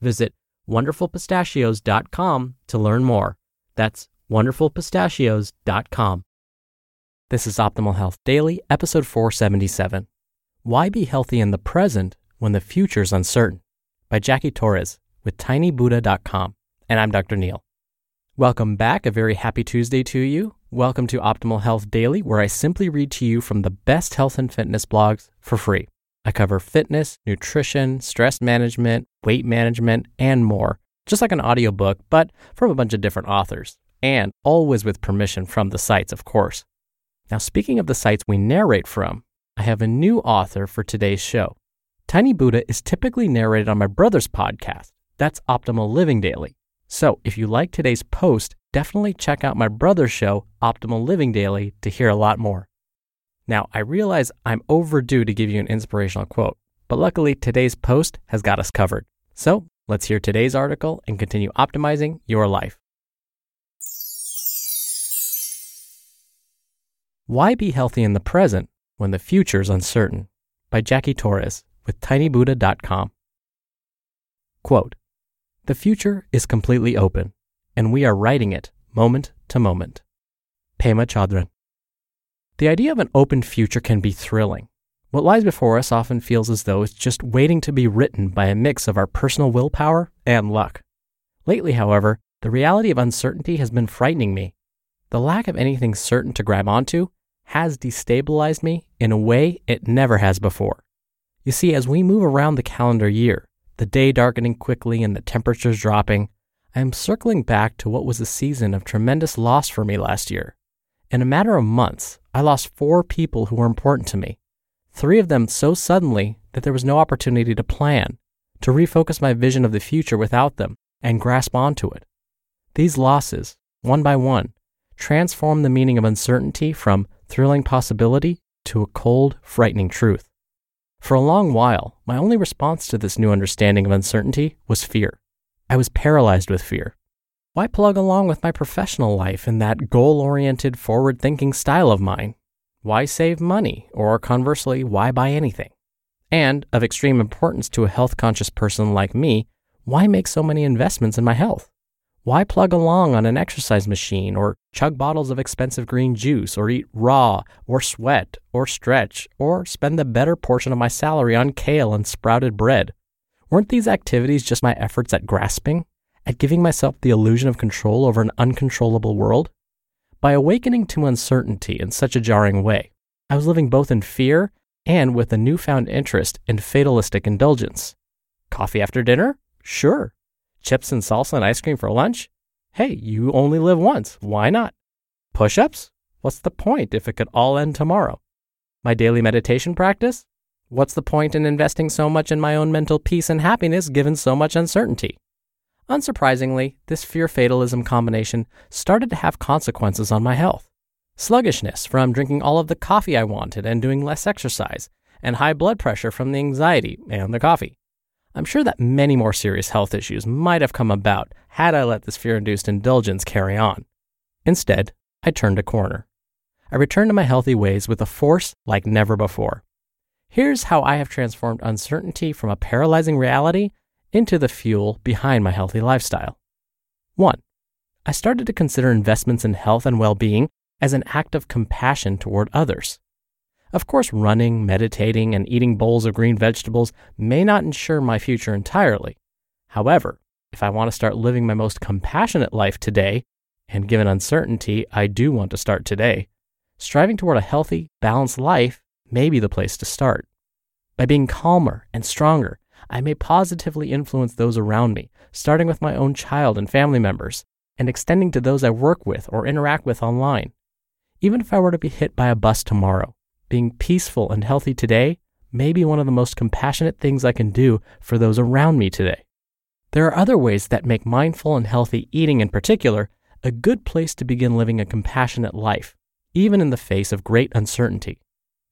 Visit wonderfulpistachios.com to learn more. That's wonderfulpistachios.com. This is Optimal Health Daily, episode 477. Why be healthy in the present when the future's uncertain? By Jackie Torres with tinybuddha.com. And I'm Dr. Neil. Welcome back. A very happy Tuesday to you. Welcome to Optimal Health Daily, where I simply read to you from the best health and fitness blogs for free. I cover fitness, nutrition, stress management, weight management, and more, just like an audiobook, but from a bunch of different authors, and always with permission from the sites, of course. Now, speaking of the sites we narrate from, I have a new author for today's show. Tiny Buddha is typically narrated on my brother's podcast. That's Optimal Living Daily. So, if you like today's post, definitely check out my brother's show, Optimal Living Daily, to hear a lot more. Now, I realize I'm overdue to give you an inspirational quote, but luckily today's post has got us covered. So, let's hear today's article and continue optimizing your life. Why be healthy in the present when the future's uncertain? By Jackie Torres with tinybuddha.com. Quote The future is completely open, and we are writing it moment to moment. Pema Chodron. The idea of an open future can be thrilling. What lies before us often feels as though it's just waiting to be written by a mix of our personal willpower and luck. Lately, however, the reality of uncertainty has been frightening me. The lack of anything certain to grab onto has destabilized me in a way it never has before. You see, as we move around the calendar year, the day darkening quickly and the temperatures dropping, I am circling back to what was a season of tremendous loss for me last year. In a matter of months, I lost four people who were important to me. Three of them so suddenly that there was no opportunity to plan, to refocus my vision of the future without them and grasp onto it. These losses, one by one, transformed the meaning of uncertainty from thrilling possibility to a cold, frightening truth. For a long while, my only response to this new understanding of uncertainty was fear. I was paralyzed with fear. Why plug along with my professional life in that goal oriented, forward thinking style of mine? Why save money? Or conversely, why buy anything? And, of extreme importance to a health conscious person like me, why make so many investments in my health? Why plug along on an exercise machine or chug bottles of expensive green juice or eat raw or sweat or stretch or spend the better portion of my salary on kale and sprouted bread? Weren't these activities just my efforts at grasping? at giving myself the illusion of control over an uncontrollable world? By awakening to uncertainty in such a jarring way, I was living both in fear and with a newfound interest in fatalistic indulgence. Coffee after dinner? Sure. Chips and salsa and ice cream for lunch? Hey, you only live once. Why not? Push ups? What's the point if it could all end tomorrow? My daily meditation practice? What's the point in investing so much in my own mental peace and happiness given so much uncertainty? Unsurprisingly, this fear fatalism combination started to have consequences on my health. Sluggishness from drinking all of the coffee I wanted and doing less exercise, and high blood pressure from the anxiety and the coffee. I'm sure that many more serious health issues might have come about had I let this fear induced indulgence carry on. Instead, I turned a corner. I returned to my healthy ways with a force like never before. Here's how I have transformed uncertainty from a paralyzing reality into the fuel behind my healthy lifestyle. 1. I started to consider investments in health and well being as an act of compassion toward others. Of course, running, meditating, and eating bowls of green vegetables may not ensure my future entirely. However, if I want to start living my most compassionate life today, and given uncertainty, I do want to start today, striving toward a healthy, balanced life may be the place to start. By being calmer and stronger, I may positively influence those around me, starting with my own child and family members, and extending to those I work with or interact with online. Even if I were to be hit by a bus tomorrow, being peaceful and healthy today may be one of the most compassionate things I can do for those around me today. There are other ways that make mindful and healthy eating, in particular, a good place to begin living a compassionate life, even in the face of great uncertainty.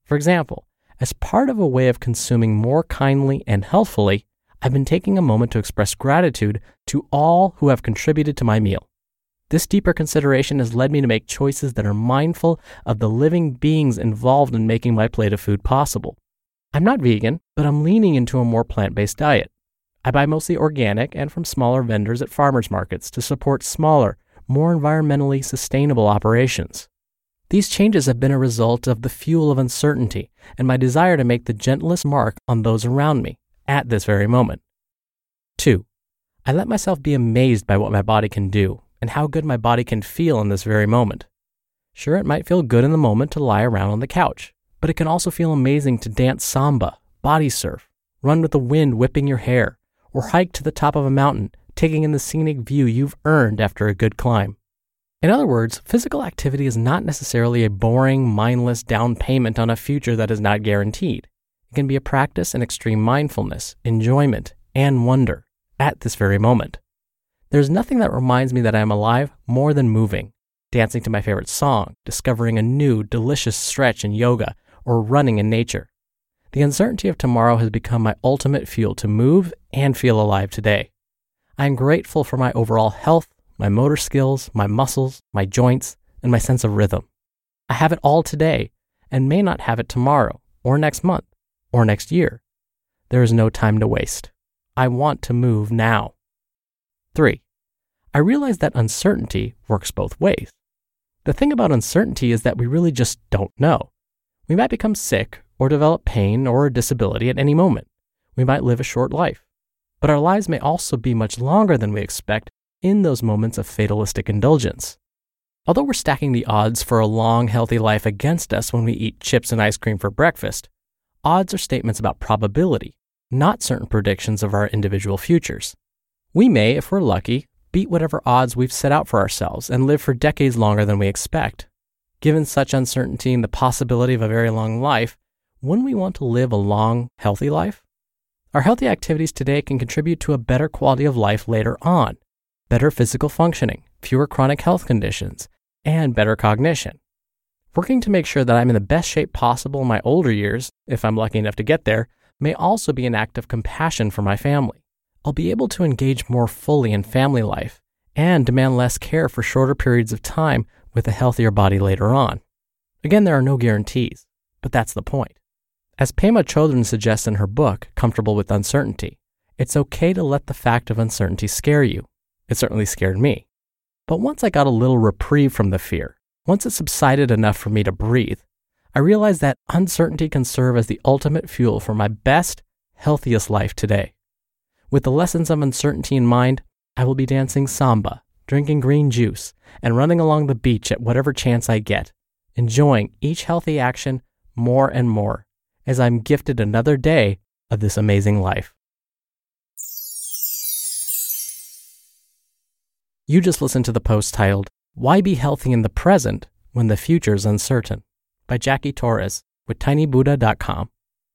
For example, as part of a way of consuming more kindly and healthfully, I've been taking a moment to express gratitude to all who have contributed to my meal. This deeper consideration has led me to make choices that are mindful of the living beings involved in making my plate of food possible. I'm not vegan, but I'm leaning into a more plant based diet. I buy mostly organic and from smaller vendors at farmers markets to support smaller, more environmentally sustainable operations. These changes have been a result of the fuel of uncertainty and my desire to make the gentlest mark on those around me at this very moment. 2. I let myself be amazed by what my body can do and how good my body can feel in this very moment. Sure, it might feel good in the moment to lie around on the couch, but it can also feel amazing to dance samba, body surf, run with the wind whipping your hair, or hike to the top of a mountain, taking in the scenic view you've earned after a good climb. In other words, physical activity is not necessarily a boring, mindless down payment on a future that is not guaranteed. It can be a practice in extreme mindfulness, enjoyment, and wonder at this very moment. There's nothing that reminds me that I am alive more than moving, dancing to my favorite song, discovering a new, delicious stretch in yoga, or running in nature. The uncertainty of tomorrow has become my ultimate fuel to move and feel alive today. I am grateful for my overall health, my motor skills, my muscles, my joints, and my sense of rhythm. I have it all today and may not have it tomorrow, or next month, or next year. There is no time to waste. I want to move now. 3. I realize that uncertainty works both ways. The thing about uncertainty is that we really just don't know. We might become sick or develop pain or a disability at any moment. We might live a short life. But our lives may also be much longer than we expect in those moments of fatalistic indulgence. Although we're stacking the odds for a long, healthy life against us when we eat chips and ice cream for breakfast, odds are statements about probability, not certain predictions of our individual futures. We may, if we're lucky, beat whatever odds we've set out for ourselves and live for decades longer than we expect. Given such uncertainty and the possibility of a very long life, wouldn't we want to live a long, healthy life? Our healthy activities today can contribute to a better quality of life later on, better physical functioning, fewer chronic health conditions, and better cognition. Working to make sure that I'm in the best shape possible in my older years, if I'm lucky enough to get there, may also be an act of compassion for my family. I'll be able to engage more fully in family life and demand less care for shorter periods of time with a healthier body later on. Again, there are no guarantees, but that's the point. As Pema Chodron suggests in her book, Comfortable with Uncertainty, it's okay to let the fact of uncertainty scare you. It certainly scared me. But once I got a little reprieve from the fear, once it subsided enough for me to breathe, I realized that uncertainty can serve as the ultimate fuel for my best, healthiest life today. With the lessons of uncertainty in mind, I will be dancing samba, drinking green juice, and running along the beach at whatever chance I get, enjoying each healthy action more and more as I'm gifted another day of this amazing life. You just listened to the post titled, Why Be Healthy in the Present When the Future's Uncertain by Jackie Torres with tinybuddha.com.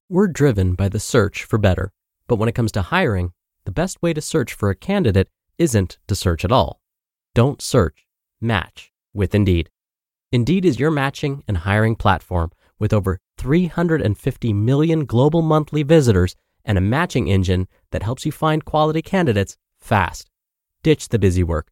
We're driven by the search for better, but when it comes to hiring, the best way to search for a candidate isn't to search at all. Don't search, match with Indeed. Indeed is your matching and hiring platform with over 350 million global monthly visitors and a matching engine that helps you find quality candidates fast. Ditch the busy work.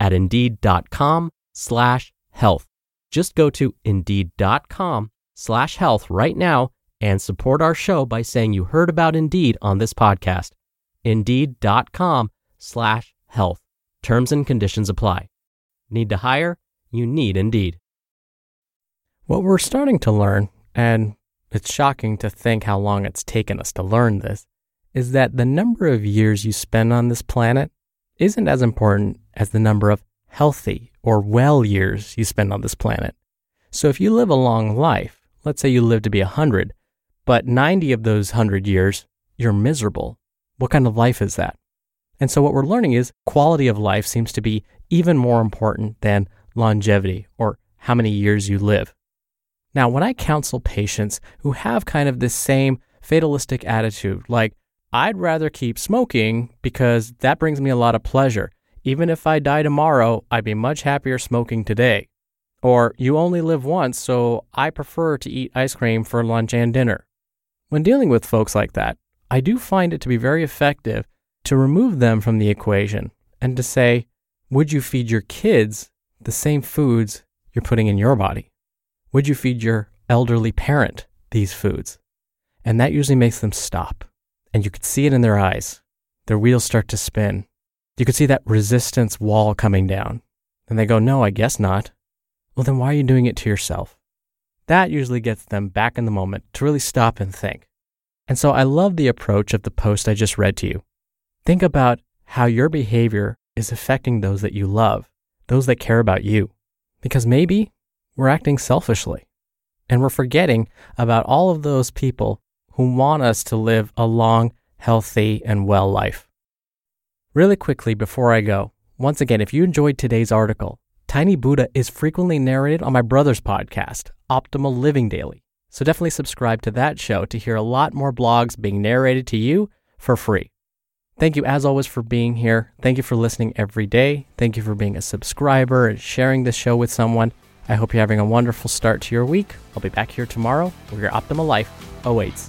at indeed.com slash health. Just go to indeed.com slash health right now and support our show by saying you heard about Indeed on this podcast. Indeed.com slash health. Terms and conditions apply. Need to hire? You need Indeed. What we're starting to learn, and it's shocking to think how long it's taken us to learn this, is that the number of years you spend on this planet isn't as important as the number of healthy or well years you spend on this planet. So if you live a long life, let's say you live to be 100, but 90 of those 100 years, you're miserable. What kind of life is that? And so what we're learning is quality of life seems to be even more important than longevity or how many years you live. Now, when I counsel patients who have kind of this same fatalistic attitude, like, I'd rather keep smoking because that brings me a lot of pleasure. Even if I die tomorrow, I'd be much happier smoking today. Or, you only live once, so I prefer to eat ice cream for lunch and dinner. When dealing with folks like that, I do find it to be very effective to remove them from the equation and to say, would you feed your kids the same foods you're putting in your body? Would you feed your elderly parent these foods? And that usually makes them stop. And you could see it in their eyes. Their wheels start to spin. You could see that resistance wall coming down. And they go, No, I guess not. Well, then why are you doing it to yourself? That usually gets them back in the moment to really stop and think. And so I love the approach of the post I just read to you. Think about how your behavior is affecting those that you love, those that care about you. Because maybe we're acting selfishly and we're forgetting about all of those people who want us to live a long, healthy, and well life. Really quickly before I go, once again, if you enjoyed today's article, Tiny Buddha is frequently narrated on my brother's podcast, Optimal Living Daily. So definitely subscribe to that show to hear a lot more blogs being narrated to you for free. Thank you, as always, for being here. Thank you for listening every day. Thank you for being a subscriber and sharing this show with someone. I hope you're having a wonderful start to your week. I'll be back here tomorrow where your optimal life awaits.